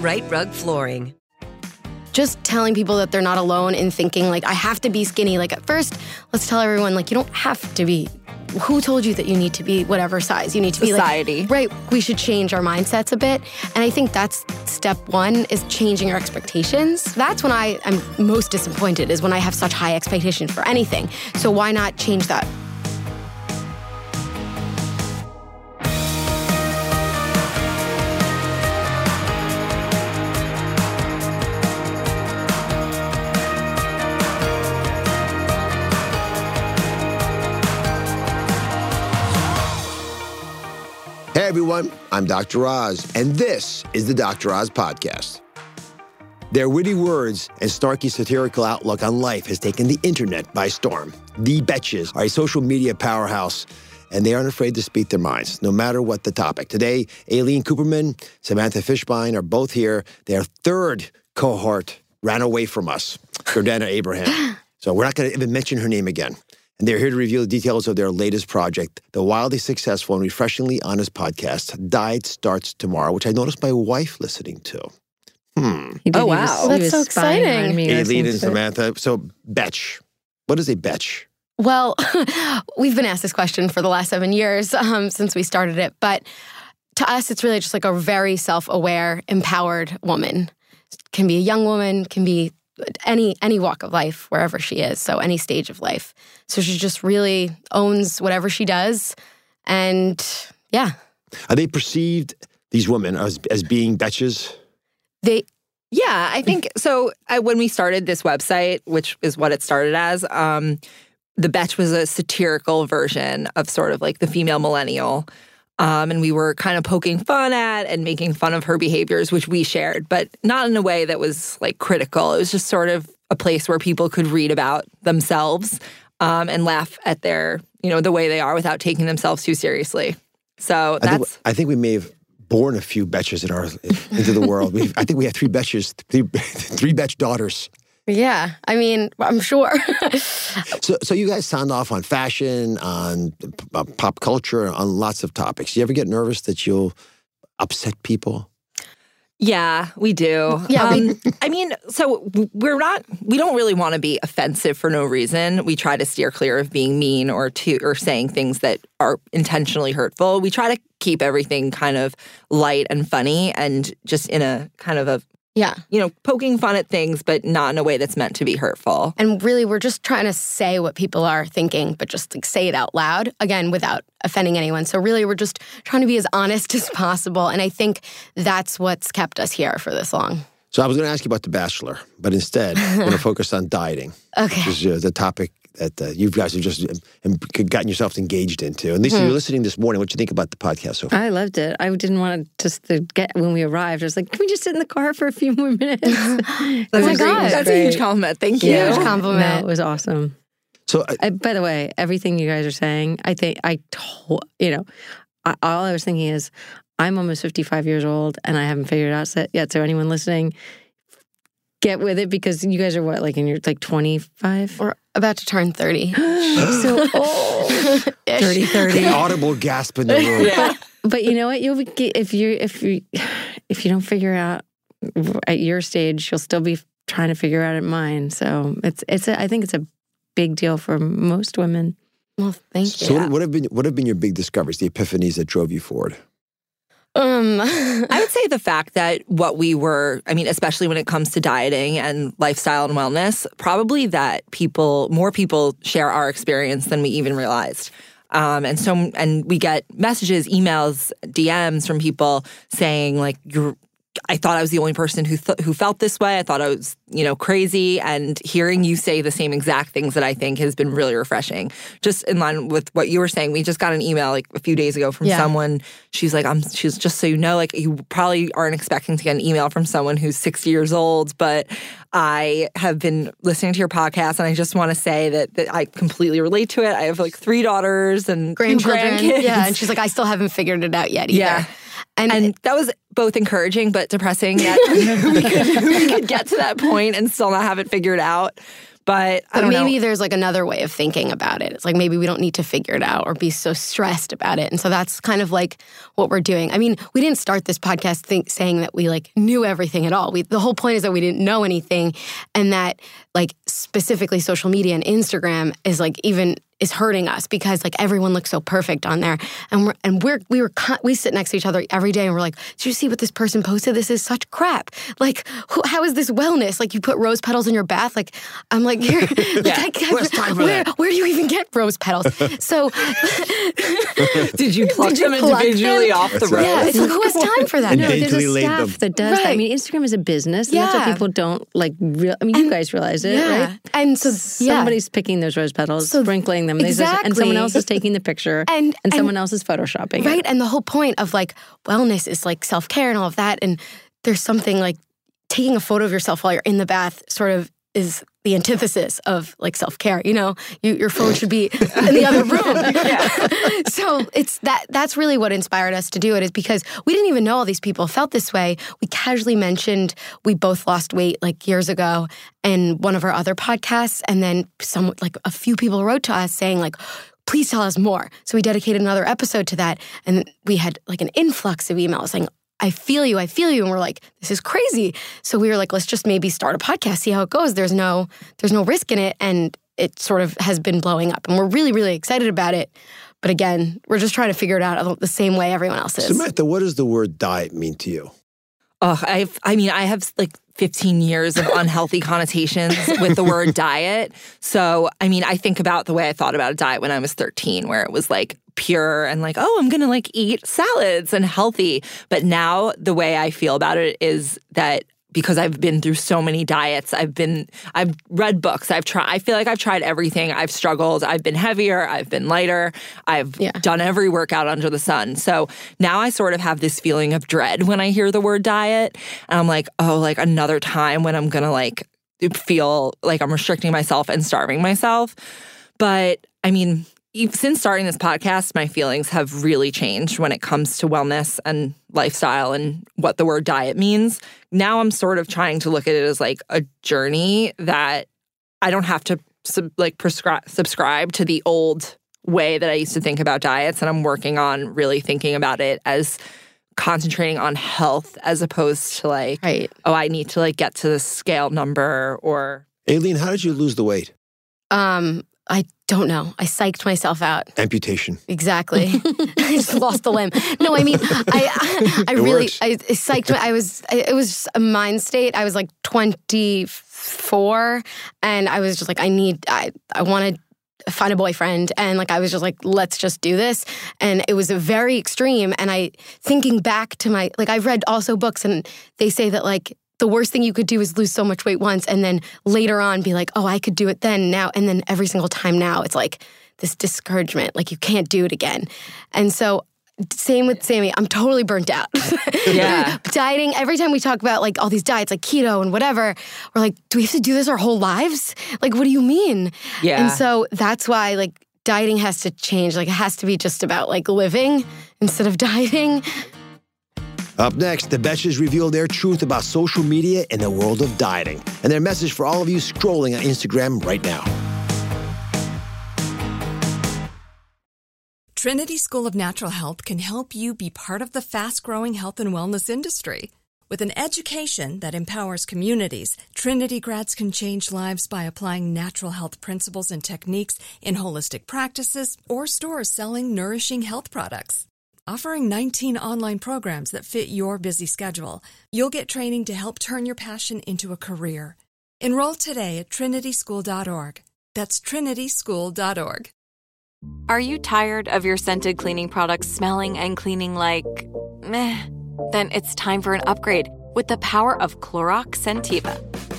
Rite Rug Flooring. just telling people that they're not alone in thinking like I have to be skinny. Like at first, let's tell everyone like you don't have to be. Who told you that you need to be whatever size you need to Society. be? Like, right. We should change our mindsets a bit, and I think that's step one is changing your expectations. That's when I am most disappointed is when I have such high expectations for anything. So why not change that? Hey everyone, I'm Dr. Oz, and this is the Dr. Oz Podcast. Their witty words and snarky satirical outlook on life has taken the internet by storm. The Betches are a social media powerhouse, and they aren't afraid to speak their minds, no matter what the topic. Today, Aleen Kuperman, Samantha Fishbein are both here. Their third cohort ran away from us, Jordana Abraham. So we're not going to even mention her name again. And they're here to reveal the details of their latest project, the wildly successful and refreshingly honest podcast, Diet Starts Tomorrow, which I noticed my wife listening to. Hmm. Did. Oh, wow. was- That's so exciting. Aleen and to it. Samantha. So, Betch. What is a Betch? Well, we've been asked this question for the last seven years um, since we started it, but to us, it's really just like a very self-aware, empowered woman. Can be a young woman, can be any any walk of life, wherever she is. So any stage of life. So she just really owns whatever she does, and yeah, Are they perceived, these women, as, as being Betches? they Yeah, I think so. I, when we started this website, which is what it started as, um, the Betch was a satirical version of sort of like the female millennial. Um, and we were kind of poking fun at and making fun of her behaviors, which we shared, but not in a way that was like critical. It was just sort of a place where people could read about themselves um, and laugh at their, you know, the way they are without taking themselves too seriously. So I think, that's I think we may have born a few Betches in our, into the world. we I think we have three Betches, three, three Betch daughters. Yeah. I mean, I'm sure. So, so you guys sound off on fashion, on p- uh, pop culture, on lots of topics. Do you ever get nervous that you'll upset people? Yeah, we do. Yeah, we- Um, I mean, so we're not. We don't really want to be offensive for no reason. We try to steer clear of being mean or to or saying things that are intentionally hurtful. We try to keep everything kind of light and funny, and just in a kind of a yeah. you know poking fun at things, but not in a way that's meant to be hurtful. And really, we're just trying to say what people are thinking, but just like say it out loud, again, without offending anyone. So, really, we're just trying to be as honest as possible. And I think that's what's kept us here for this long. So I was going to ask you about The Bachelor, but instead, I'm going to focus on dieting, Okay. which is uh, the topic that uh, you guys have just um, gotten yourselves engaged into. And Lisa, Hmm. you're listening this morning. What do you think about the podcast so far? I loved it. I didn't want to just to get when we arrived. I was like, can we just sit in the car for a few more minutes? It That's, was a, great- great. that's a huge compliment. Thank you. Huge compliment. No, it was awesome. So, uh, I, by the way, everything you guys are saying, I think I, told you know, I, all I was thinking is, I'm almost 55 years old and I haven't figured it out yet. So anyone listening, get with it because you guys are what, like in your like 25? We're about to turn 30. so old. 30 30. Audible gasp in the room. Yeah. But you know what? You'll be if you if you if you don't figure out at your stage, you'll still be trying to figure out at mine. So it's it's a, I think it's a big deal for most women. Well, thank you. So what, what have been what have been your big discoveries, the epiphanies that drove you forward? Um, I would say the fact that what we were, I mean, especially when it comes to dieting and lifestyle and wellness, probably that people, more people share our experience than we even realized. Um, and so, and we get messages, emails, DMs from people saying like, you're, I thought I was the only person who th- who felt this way. I thought I was, you know, crazy. And hearing you say the same exact things that I think has been really refreshing. Just in line with what you were saying, we just got an email like a few days ago from Yeah. someone. She's like, "I'm." She's just so you know, like you probably aren't expecting to get an email from someone who's 60 years old, but I have been listening to your podcast, and I just want to say that that I completely relate to it. I have like three daughters and grandchildren. grandkids. Yeah. And she's like, I still haven't figured it out yet either. Yeah. And, And that was both encouraging but depressing that we, could, we could get to that point and still not have it figured out. But I but maybe know. there's like another way of thinking about it. It's like maybe we don't need to figure it out or be so stressed about it. And so that's kind of like what we're doing. I mean, we didn't start this podcast think, saying that we like knew everything at all. We, the whole point is that we didn't know anything, and that like specifically social media and Instagram is like even is hurting us because like everyone looks so perfect on there, and we're and we're we were con- we sit next to each other every day and we're like, did you see what this person posted? This is such crap. Like, who, how is this wellness? Like, you put rose petals in your bath. Like, I'm like, you're, like I, I, Where's where, that? where do you even get rose petals? So, Did you pluck Did you them pluck individually them? off the That's road? yeah, it's like who has time for that? No, there's a staff them. that does that. I mean, Instagram is a business. And That's what people don't like. Real, I mean, you guys realize it, yeah, right? and so yeah. Somebody's picking those rose petals, So- sprinkling them, this- and someone else is taking the picture, And- and, and- someone else is photoshopping. it. Right. And the whole point of like wellness is like self care and all of that. And there's something like taking a photo of yourself while you're in the bath sort of is the antithesis of like self care. You know, you, your phone should be in the other room. so it's that that's really what inspired us to do it is because we didn't even know all these people felt this way. We casually mentioned we both lost weight like years ago in one of our other podcasts. And then some like a few people wrote to us saying like, please tell us more. So we dedicated another episode to that. And we had like an influx of emails saying, I feel you, I feel you. And we're like, this is crazy. So we were like, let's just maybe start a podcast, see how it goes. There's no, there's no risk in it. And it sort of has been blowing up. And we're really, really excited about it. But again, we're just trying to figure it out the same way everyone else is. Samantha, what does the word diet mean to you? Oh, I've, I mean, I have like 15 years of unhealthy connotations with the word diet. So, I mean, I think about the way I thought about a diet when I was 13, where it was like pure and like, oh, I'm going to like eat salads and healthy. But now the way I feel about it is that because I've been through so many diets, I've been, I've read books, I've tried, I feel like I've tried everything. I've struggled. I've been heavier, I've been lighter, I've Yeah. done every workout under the sun. So now I sort of have this feeling of dread when I hear the word diet. And I'm like, oh, like another time when I'm gonna like feel like I'm restricting myself and starving myself. But I mean, since starting this podcast, my feelings have really changed when it comes to wellness and lifestyle and what the word diet means. Now I'm sort of trying to look at it as like a journey that I don't have to sub, like prescribe subscribe to the old way that I used to think about diets and I'm working on really thinking about it as concentrating on health as opposed to like right. oh I need to like get to this scale number or Aleen, how did you lose the weight? Um, I don't know. I psyched myself out. Amputation. Exactly. I just lost a limb. No, I mean, I, I, It really, works. I, I psyched. I was, I, it was a mind state. I was like 24 and I was just like, I need, I, I want to find a boyfriend. And like, I was just like, let's just do this. And it was a very extreme. And I, thinking back to my, like, I've read also books and they say that like, the worst thing you could do is lose so much weight once and then later on be like, oh, I could do it then, now. And then every single time now, it's like this discouragement, like you can't do it again. And so, same with Sammy, I'm totally burnt out. Yeah. Dieting, every time we talk about like all these diets, like keto and whatever, we're like, do we have to do this our whole lives? Like, what do you mean? Yeah. And so that's why like dieting has to change. Like, it has to be just about like living instead of dieting. Up next, the Betches reveal their truth about social media and the world of dieting, and their message for all of you scrolling on Instagram right now. Trinity School of Natural Health can help you be part of the fast growing health and wellness industry. With an education that empowers communities, Trinity grads can change lives by applying natural health principles and techniques in holistic practices or stores selling nourishing health products. Offering 19 online programs that fit your busy schedule, you'll get training to help turn your passion into a career. Enroll today at trinityschool.org. That's trinityschool.org. Are you tired of your scented cleaning products smelling and cleaning like meh? Then it's time for an upgrade with the power of Clorox Scentiva.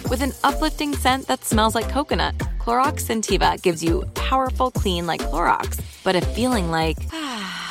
With an uplifting scent that smells like coconut, Clorox Scentiva gives you powerful clean like Clorox, but a feeling like ah,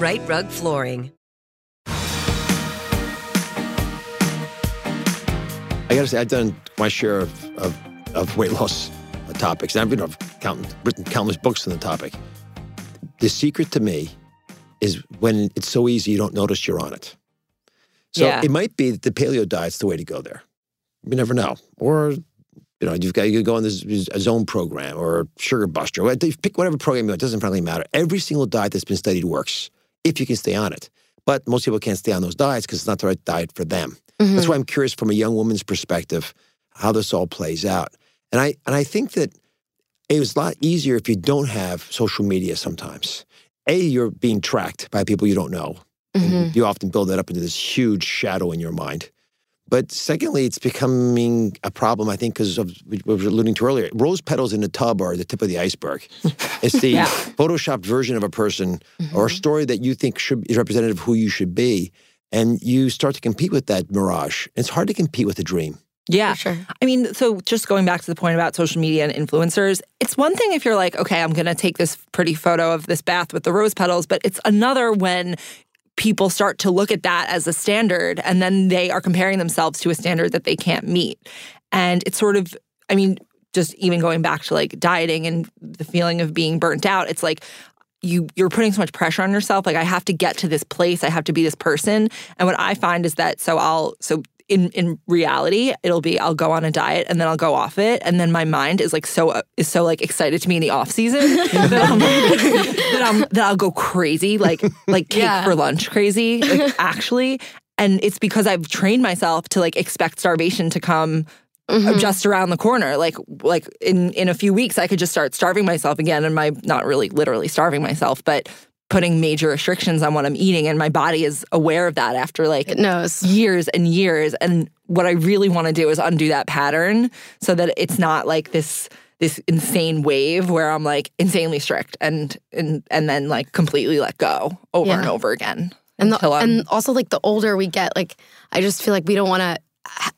Rite Rug Flooring. I got to say, I've done my share of, of, of weight loss topics. I've been, I've count, written countless books on the topic. The secret to me is when it's so easy you don't notice you're on it. So Yeah. it might be that the paleo diet's the way to go there. You never know. Or you know, you've got you go on this a zone program or sugar buster. Pick whatever program you want. It doesn't really matter. Every single diet that's been studied works if you can stay on it. But most people can't stay on those diets because it's not the right diet for them. That's mm-hmm. why I'm curious from a young woman's perspective how this all plays out. And I and I think that it was a lot easier if you don't have social media sometimes. A, you're being tracked by people you don't know. And mm-hmm. you often build that up into this huge shadow in your mind. But secondly, it's becoming a problem, I think, because of what we were alluding to earlier. Rose petals in a tub are the tip of the iceberg. It's the Yeah. photoshopped version of a person mm-hmm. or a story that you think should is representative of who you should be. And you start to compete with that mirage. It's hard to compete with a dream. Yeah. sure. I mean, so just going back to the point about social media and influencers, it's one thing if you're like, okay, I'm going to take this pretty photo of this bath with the rose petals, but it's another when people start to look at that as a standard and then they are comparing themselves to a standard that they can't meet. And it's sort of, I mean, just even going back to like dieting and the feeling of being burnt out, it's like, you you're putting so much pressure on yourself. Like i have to get to this place. I have to be this person. And what i find is that so i'll so in in reality it'll be i'll go on a diet and then i'll go off it and then my mind is like so is so like excited to be in the off season that, I'm, that i'm that i'll go crazy like like cake Yeah. for lunch crazy like actually and it's because i've trained myself to like expect starvation to come uh, just around the corner. Like like in in a few weeks, I could just start starving myself again, and my not really literally starving myself, but putting major restrictions on what I'm eating, and my body is aware of that after like It knows. years and years. And what I really want to do is undo that pattern so that it's not like this this insane wave where I'm like insanely strict and and and then like completely let go over Yeah. and over again. And, the, and also like the older we get, like I just feel like we don't want to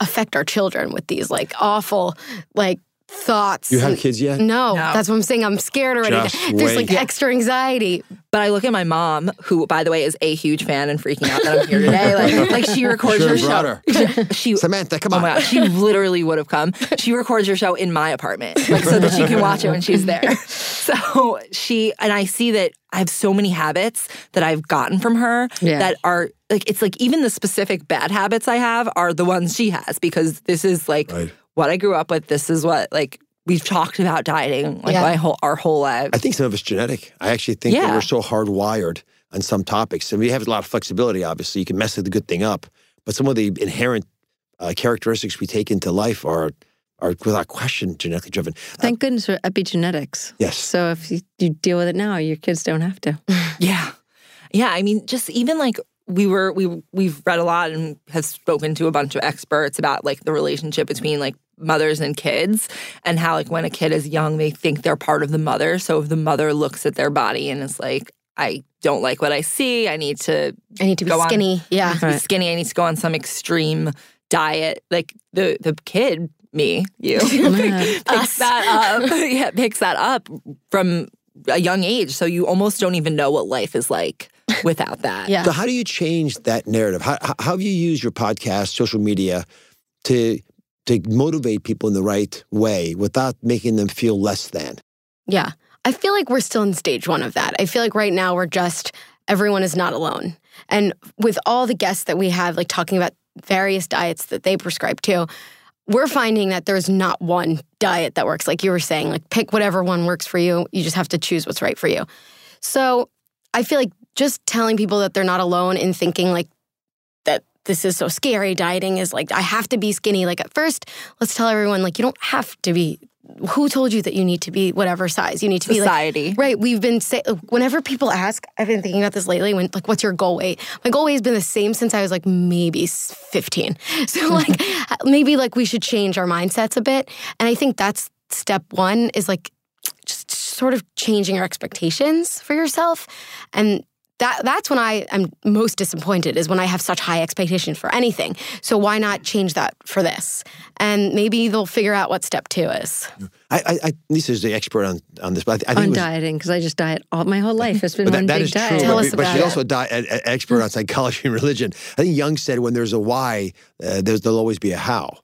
affect our children with these like awful like thoughts. You have kids yet? No, No. that's what I'm saying. I'm scared already. Just There's like wait. extra anxiety. But I look at my mom, who, by the way, is a huge fan and freaking out that I'm here today. Like, like she records Should've her show. her. She, Samantha, come oh on. oh my god, she literally would have come. She records her show in my apartment, like so that she can watch it when she's there. So she and I see that I have so many habits that I've gotten from her Yeah. that are like it's like even the specific bad habits I have are the ones she has because this is like Right. What I grew up with. This is what like we've talked about dieting like Yeah. my whole our whole lives. I think some of it's genetic. I actually think that we're so hardwired on some topics. And we have a lot of flexibility, obviously. You can mess the good thing up. But some of the inherent uh, characteristics we take into life are are without question genetically driven. Thank goodness for epigenetics. Yes. So if you, you deal with it now, your kids don't have to. Yeah. Yeah. I mean, just even like we were we we've read a lot and have spoken to a bunch of experts about like the relationship between like mothers and kids and how like when a kid is young they think they're part of the mother. So if the mother looks at their body and is like i don't like what i see. I need to I need to be Go on. skinny. Yeah. I need to be skinny. I need to go on some extreme diet. Like the the kid me you picks that up. Yeah picks that up from a young age. So you almost don't even know what life is like without that Yeah. So how do you change that narrative? How, how how have you used your podcast, social media, to to motivate people in the right way without making them feel less than? Yeah. I feel like we're still in stage one of that. I feel like right now we're just, everyone is not alone. And with all the guests that we have, like talking about various diets that they prescribe to, we're finding that there's not one diet that works. Like you were saying, like pick whatever one works for you. You just have to choose what's right for you. So I feel like just telling people that they're not alone in thinking like that this is so scary. Dieting is like, I have to be skinny. Like at first, let's tell everyone, like, you don't have to be. Who told you that you need to be whatever size? You need to be like Society. Right. We've been say whenever people ask, I've been thinking about this lately. When like, what's your goal weight? My goal weight has been the same since I was like maybe fifteen. So like, maybe like we should change our mindsets a bit. And I think that's step one is like just sort of changing your expectations for yourself. And that that's when I am most disappointed is when I have such high expectations for anything. So why not change that for this? And maybe they'll figure out what step two is. I, I, I Lisa's the expert on on this, but I, I think on was, dieting because I just diet all my whole life. It's been But one that, that big is diet. true. Tell but, us but about she's it. also a di- an expert on psychology and religion. I think Young said when there's a why, uh, there's, there'll always be a how.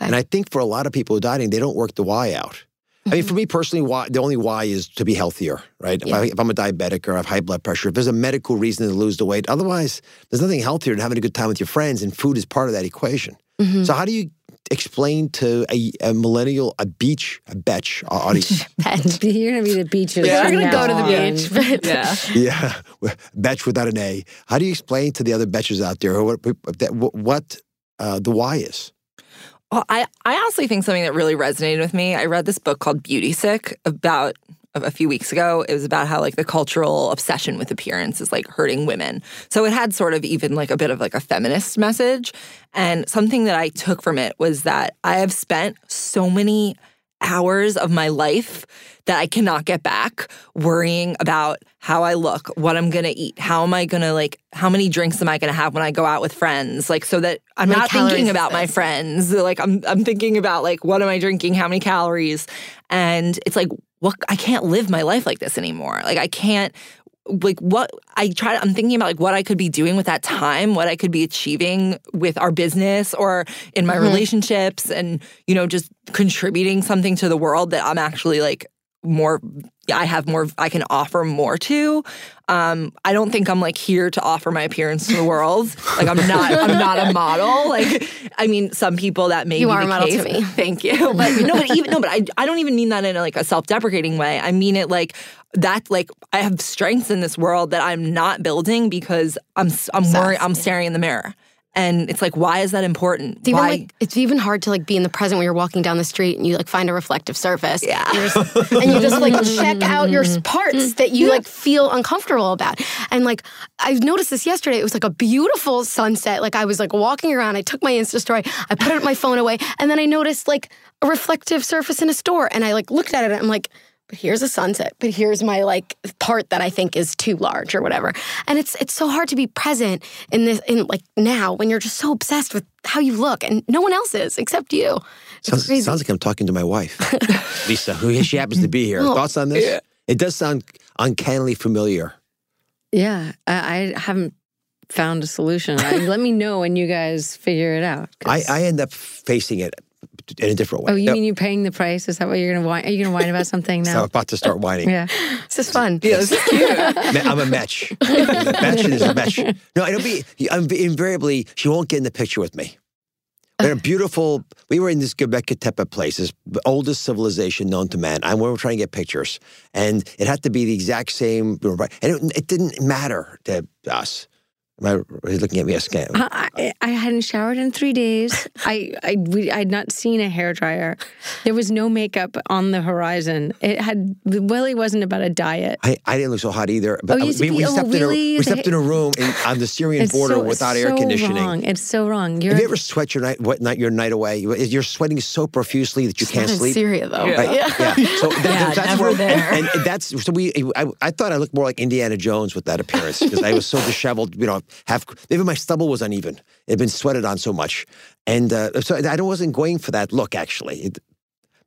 And I think for a lot of people dieting, they don't work the why out. I mean, for me personally, why, the only why is to be healthier, right? If, I, if I'm a diabetic or I have high blood pressure, if there's a medical reason to lose the weight, otherwise, there's nothing healthier than having a good time with your friends, and food is part of that equation. So, how do you explain to a, a millennial, a beach, a betch audience? You're gonna be the beaches. Yeah. from We're gonna go to the on. beach, but yeah Yeah, betch without an A. How do you explain to the other betches out there what what uh, the why is? Well, I, I honestly think something that really resonated with me. I read this book called Beauty Sick about a a few weeks ago. It was about how like the cultural obsession with appearance is like hurting women. So it had sort of even like a bit of like a feminist message. And something that I took from it was that I have spent so many hours of my life that I cannot get back worrying about how I look, what I'm going to eat, how am I going to like how many drinks am I going to have when I go out with friends, like so that I'm not thinking about my friends. Like I'm I'm thinking about like what am I drinking, how many calories? And it's like what I can't live my life like this anymore. Like I can't like what I try to, I'm thinking about like what I could be doing with that time, what I could be achieving with our business or in my relationships and you know just contributing something to the world that I'm actually like more I have more I can offer more to. Um I don't think I'm like here to offer my appearance to the world. like I'm not I'm not a model. Like I mean some people that may You be are a the model to me. Thank you. But no, but even no, but I I don't even mean that in like a self-deprecating way. I mean it like that like I have strengths in this world that I'm not building because I'm I'm worried I'm staring in the mirror. And it's like why is that important? It's even why like it's even hard to like be in the present when you're walking down the street and you like find a reflective surface. Yeah. You're just- and you just like check out your parts mm-hmm. that you like feel uncomfortable about. And like I noticed this yesterday. It was like a beautiful sunset. Like I was like walking around. I took my Insta story. I put my phone away, and then I noticed like a reflective surface in a store. And I like looked at it. and I'm like. But here's a sunset. But here's my like part that I think is too large or whatever. And it's it's so hard to be present in this in like now when you're just so obsessed with how you look and no one else is except you. Sounds, sounds like I'm talking to my wife, Lisa, who she happens to be here. Thoughts on this? It does sound uncannily familiar. Yeah, I, I haven't found a solution. I, let me know when you guys figure it out I, I end up facing it in a different way. oh, you Yep. mean you're paying the price? Is that what you're gonna whine? Are you gonna whine about something now? So I'm about to start whining. yeah. This is fun. Yeah, this is cute. I'm a match. There's a match and there's a match. No, it'll be I'm, invariably. She won't get in the picture with me. We're a beautiful. We were in this Göbekli Tepe place, this oldest civilization known to man. And we were trying to get pictures, and it had to be the exact same. And it, it didn't matter to us. Am I he's looking at me askance? I, I, I hadn't showered in three days. I I we, I had not seen a hair dryer. There was no makeup on the horizon. It had Willie wasn't about a diet. I, I didn't look so hot either. But Oh, I- you see- we, we oh, slept in a really? we slept in a room in, on the Syrian It's border so, without it's air so conditioning. Wrong. It's so wrong. You're Have you ever sweat your night what night your night away? You- You're sweating so profusely that you It's can't not in sleep. Syria though. Right? Yeah. So that, Yeah, that's never where, there. And, and that's so we. I, I thought I looked more like Indiana Jones with that appearance because I was so disheveled. You know, half even my stubble was uneven. It had been sweated on so much, and uh, so I wasn't going for that look actually. It-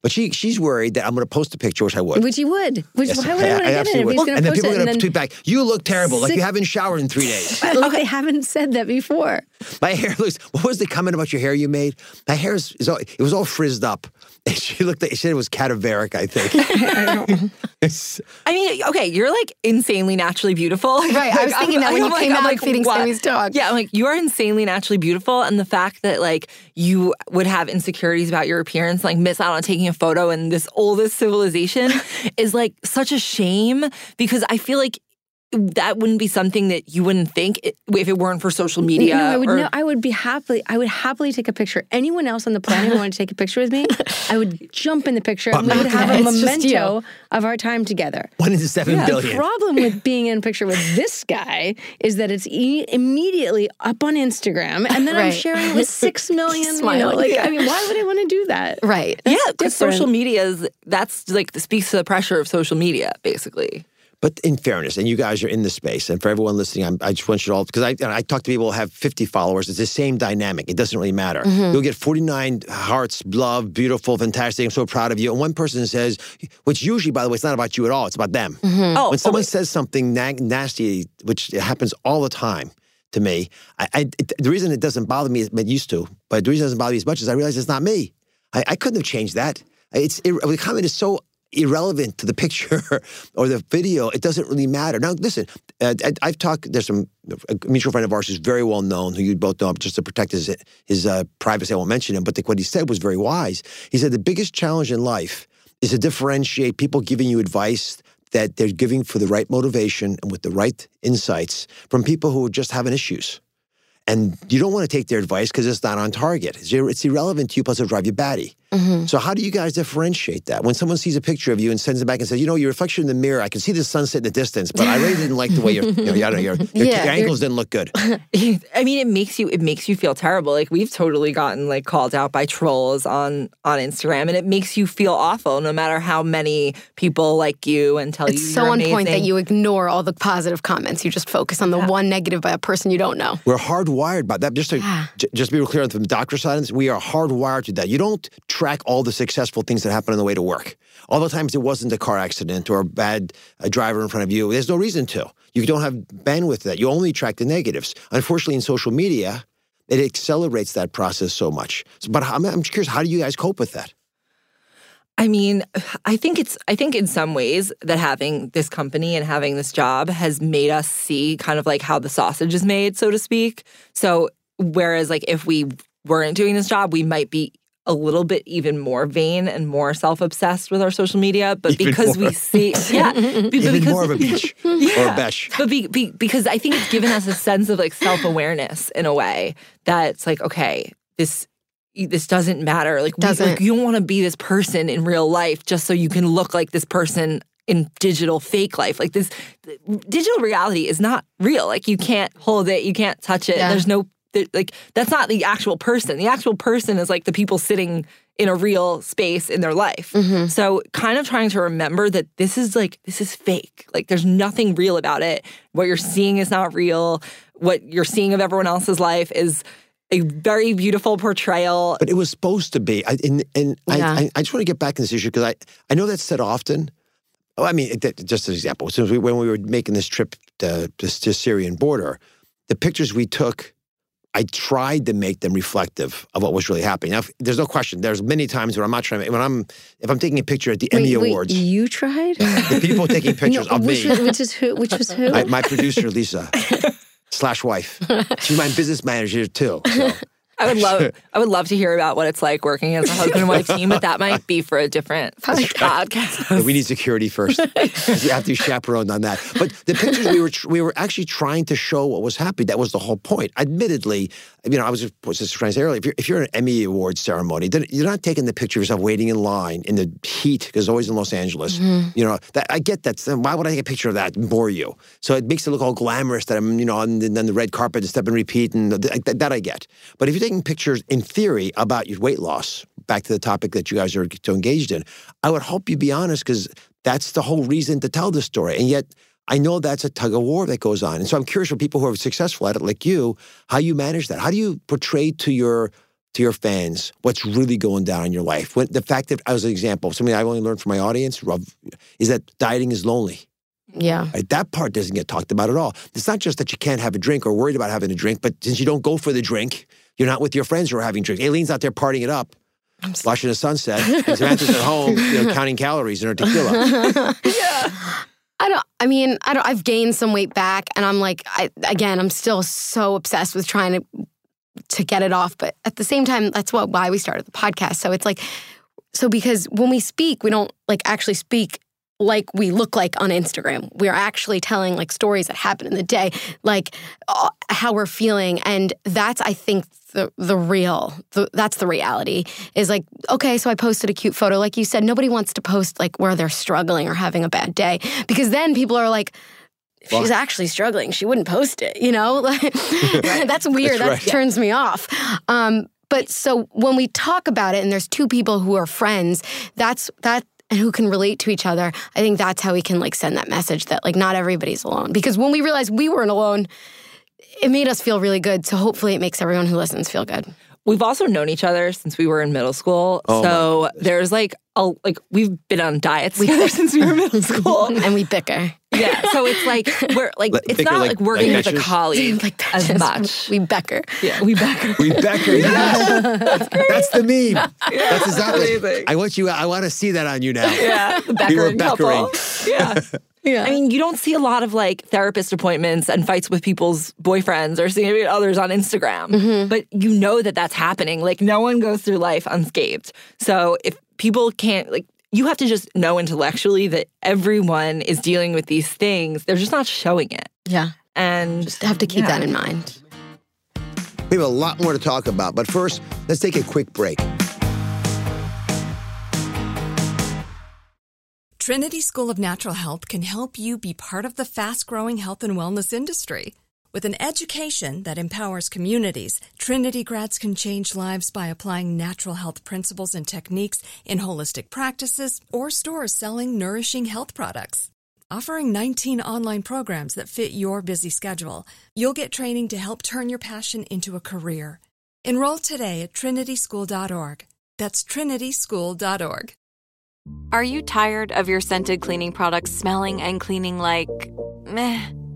but she she's worried that I'm going to post a picture, which I would. Which you would. Which Yes, why would I, want to get it if would. going And then post people are going to tweet back, "You look terrible. Like you haven't showered in three days." like they haven't said that before. My hair looks. What was the comment about your hair you made? My hair is, is all, it was all frizzed up. And she looked. Like, she said it was cadaveric. I think. It's- I mean, okay, you're like insanely naturally beautiful. Right, I was thinking that when you came out like, feeding Sammy's dog. Yeah, I'm like, you are insanely naturally beautiful. And the fact that like you would have insecurities about your appearance, like miss out on taking a photo in this oldest civilization is like such a shame because I feel like that wouldn't be something that you wouldn't think if it weren't for social media. No, I would or- no, I would be happily I would happily take a picture. Anyone else on the planet who wanted to take a picture with me, I would jump in the picture and we would have a It's memento of our time together. One in seven The billion. problem with being in a picture with this guy is that it's e- immediately up on Instagram, and then I'm sharing it with six million. You know, Smiling. like I mean, why would I want to do that? Right. yeah, because social media is that's like speaks to the pressure of social media, basically. But in fairness, and you guys are in the space, and for everyone listening, I'm, I just want you to all because I I talk to people who have 50 followers. It's the same dynamic. It doesn't really matter. Mm-hmm. You'll get 49 hearts, love, beautiful, fantastic. I'm so proud of you. And one person says, which usually, by the way, it's not about you at all. It's about them. Mm-hmm. Oh, when someone always. says something nag- nasty, which happens all the time to me, I, I, it- the reason it doesn't bother me, it used to, but the reason it doesn't bother me as much is I realize it's not me. I, I couldn't have changed that. It's it, the comment is so irrelevant to the picture or the video. It doesn't really matter. Now, listen, uh, I, I've talked. There's some a mutual friend of ours who's very well known, who you both know, just to protect his his uh, privacy. I won't mention him, but the, what he said was very wise. He said the biggest challenge in life is to differentiate people giving you advice that they're giving for the right motivation and with the right insights from people who are just having issues. And you don't want to take their advice because it's not on target. It's irrelevant to you, plus it'll drive you batty. Mm-hmm. So how do you guys differentiate that? When someone sees a picture of you and sends it back and says, you know, your reflection in the mirror, I can see the sunset in the distance, but I really didn't like the way your, you know, I your, your, Yeah, your ankles didn't look good. I mean, it makes you it makes you feel terrible. Like we've totally gotten like called out by trolls on on Instagram, and it makes you feel awful. No matter how many people like you and tell you It's so you're on point that you ignore all the positive comments. You just focus on the one negative by a person you don't know. We're hardwired by that. Just to j- just be real clear from the doctor side we are hardwired to that. You don't track all the successful things that happen on the way to work. All the times it wasn't a car accident or a bad uh driver in front of you. There's no reason to. You don't have bandwidth that. You only track the negatives. Unfortunately, in social media, it accelerates that process so much. So, but I'm, I'm curious, how do you guys cope with that? I mean, I think it's I think in some ways that having this company and having this job has made us see kind of like how the sausage is made, so to speak. So whereas like if we weren't doing this job, we might be a little bit even more vain and more self-obsessed with our social media, but Even because more. we see yeah, be- Even because more of a beach or a besh. but be, be, because I think it's given us a sense of like self awareness in a way that it's like okay, this this doesn't matter. Like, Doesn't. like you don't want to be this person in real life just so you can look like this person in digital fake life. Like this digital reality is not real. Like you can't hold it, you can't touch it. Yeah. There's no there- like that's not the actual person. The actual person is like the people sitting in a real space in their life. Mm-hmm. So kind of trying to remember that this is like this is fake. Like there's nothing real about it. What you're seeing is not real. What you're seeing of everyone else's life is a very beautiful portrayal. But it was supposed to be. I, and and Yeah. I, I, just want to get back in this issue because I, I know that's said often. Oh, I mean, it- just an example. Since we, when we were making this trip to, to, to Syrian border, the pictures we took, I tried to make them reflective of what was really happening. Now, if- there's no question. There's many times where I'm not trying to. When I'm if I'm taking a picture at the Emmy wait, Awards, you tried? the people taking pictures No, of which, me. was- which is who? Which was who? I, my producer Lisa slash wife. She's my business manager too. So. I would love I would love to hear about what it's like working as a husband and wife team, but that might be for a different podcast. Yeah, we need security first. you have to be chaperoned on that. But the pictures we were we were actually trying to show what was happening. That was the whole point. Admittedly, you know, I was just, was just trying to say earlier. If you're, if you're at an Emmy Awards ceremony, then you're not taking the picture of yourself waiting in line in the heat because it's always in Los Angeles. Mm-hmm. You know, that I get that. So Why would I take a picture of that and bore you? So it makes it look all glamorous that I'm, you know, on the, on the red carpet and step and repeat, and th- that, that I get. But if you're taking pictures in theory about your weight loss, back to the topic that you guys are so engaged in, I would hope you be honest because that's the whole reason to tell the story. And yet, I know that's a tug of war that goes on. And so I'm curious for people who are successful at it, like you, how you manage that. How do you portray to your to your fans what's really going down in your life? When, the fact that, as an example, something I've only learned from my audience is that dieting is lonely. Yeah. Right? That part doesn't get talked about at all. It's not just that you can't have a drink or worried about having a drink, but since you don't go for the drink, you're not with your friends who are having drinks. Aleen's out there partying it up, watching the sunset, and Samantha's at home, you know, counting calories in her tequila. yeah. I don't. I mean, I don't. I've gained some weight back, and I'm like, I again, I'm still so obsessed with trying to to get it off. But at the same time, that's what why we started the podcast. So it's like, so because when we speak, we don't like actually speak like we look like on Instagram. We're actually telling like stories that happen in the day, like uh, how we're feeling, and that's I think the the real. The, that's the reality. Is like okay, so I posted a cute photo, like you said. Nobody wants to post like where they're struggling or having a bad day because then people are like. If she's actually struggling, she wouldn't post it, you know? That's weird. that right. turns me off. Um, but so when we talk about it and there's two people who are friends, that's that and who can relate to each other, I think that's how we can like send that message that like not everybody's alone. Because when we realized we weren't alone, it made us feel really good. So hopefully it makes everyone who listens feel good. We've also known each other since we were in middle school. Oh, so there's like a like we've been on diets together since we were middle school. and we bicker. yeah. So it's like we're like Like, it's bicker not like- like, working like with a colleague like as much. We bicker. yeah, we bicker. We Becker, yes. That's the meme. That's exactly. amazing. I want you. I want to see that on you now. Yeah, the We were Beckering couple. Yeah. Yeah. I mean, you don't see a lot of like therapist appointments and fights with people's boyfriends or seeing others on Instagram, mm-hmm. but you know that that's happening. Like, no one goes through life unscathed. So if people can't, like, you have to just know intellectually that everyone is dealing with these things. They're just not showing it. yeah. And Just have to keep yeah. that in mind. We have a lot more to talk about, but first, let's take a quick break. Trinity School of Natural Health can help you be part of the fast growing health and wellness industry. With an education that empowers communities, Trinity grads can change lives by applying natural health principles and techniques in holistic practices or stores selling nourishing health products. Offering 19 online programs that fit your busy schedule, you'll get training to help turn your passion into a career. Enroll today at trinityschool.org. That's trinityschool.org. Are you tired of your scented cleaning products smelling and cleaning like meh?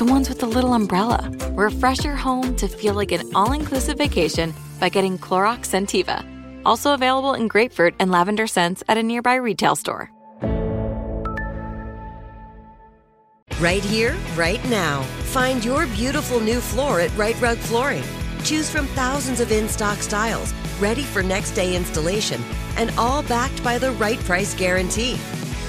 The ones with the little umbrella. Refresh your home to feel like an all inclusive vacation by getting Clorox Scentiva. Also available in grapefruit and lavender scents at a nearby retail store. Right here, right now. Find your beautiful new floor at Rite Rug Flooring. Choose from thousands of in stock styles, ready for next day installation, and all backed by the right price guarantee.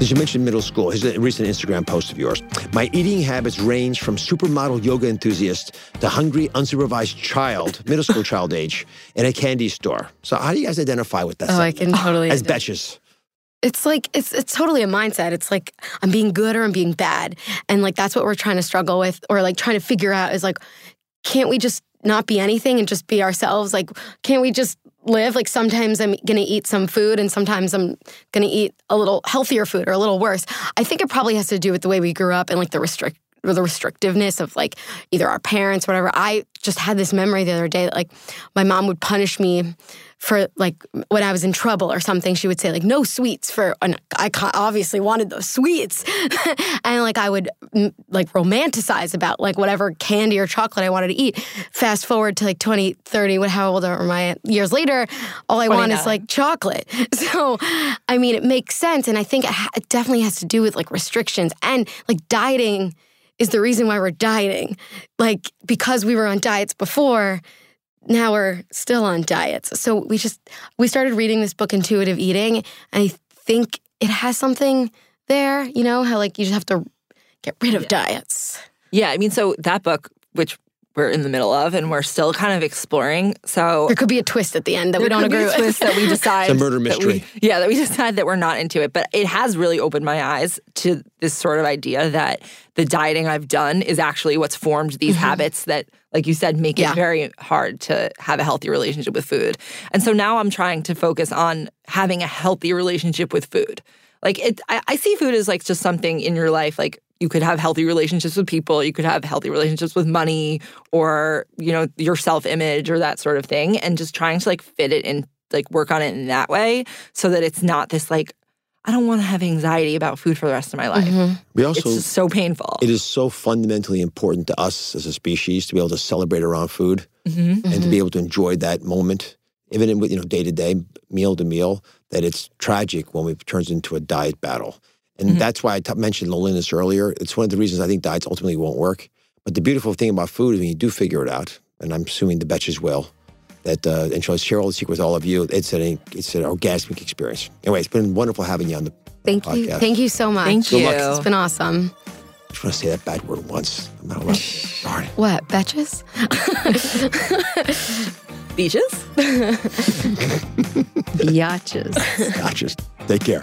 As you mentioned middle school, here's a recent Instagram post of yours. My eating habits range from supermodel yoga enthusiast to hungry, unsupervised child, middle school child age, in a candy store. So how do you guys identify with that? Oh, I can totally. As betches. it's like it's it's totally a mindset. It's like I'm being good or I'm being bad. And like that's what we're trying to struggle with or like trying to figure out is like can't we just not be anything and just be ourselves? Like can't we just live like sometimes I'm going to eat some food and sometimes I'm going to eat a little healthier food or a little worse. I think it probably has to do with the way we grew up and like the restrict the restrictiveness of like either our parents whatever. I just had this memory the other day that like my mom would punish me for like when I was in trouble or something, she would say like no sweets for, and I obviously wanted those sweets, and like I would mm, like romanticize about like whatever candy or chocolate I wanted to eat. Fast forward to like 20, 30, what, how old am I? Years later, all I 29. want is like chocolate. So, I mean, it makes sense, and I think it, ha- it definitely has to do with like restrictions and like dieting is the reason why we're dieting. Like because we were on diets before now we're still on diets. So we just we started reading this book Intuitive Eating and I think it has something there, you know, how like you just have to get rid of yeah. diets. Yeah, I mean so that book which we're in the middle of and we're still kind of exploring. So there could be a twist at the end that we don't agree with. twist that we decide. it's a murder mystery. We, yeah, that we decide that we're not into it. But it has really opened my eyes to this sort of idea that the dieting I've done is actually what's formed these mm-hmm. habits that, like you said, make yeah. it very hard to have a healthy relationship with food. And so now I'm trying to focus on having a healthy relationship with food. Like it, I, I see food as like just something in your life, like you could have healthy relationships with people you could have healthy relationships with money or you know your self-image or that sort of thing and just trying to like fit it in like work on it in that way so that it's not this like I don't want to have anxiety about food for the rest of my life. Mm-hmm. We also it's so painful. It is so fundamentally important to us as a species to be able to celebrate around food mm-hmm. and mm-hmm. to be able to enjoy that moment, even in you know day to day, meal to meal. That it's tragic when it turns into a diet battle. And mm-hmm. that's why I t- mentioned loneliness earlier. It's one of the reasons I think diets ultimately won't work. But the beautiful thing about food is when you do figure it out, and I'm assuming the Betches will, that uh, and she'll share all the secret with all of you. It's an it's an orgasmic experience. Anyway, it's been wonderful having you on the Thank podcast. you. Thank you so much. Thank you. It's been awesome. I just want to say that bad word once. I'm not allowed. Darn. What, Betches? Beaches? Yachts. Yachts. Take care.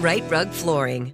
Rite Rug Flooring.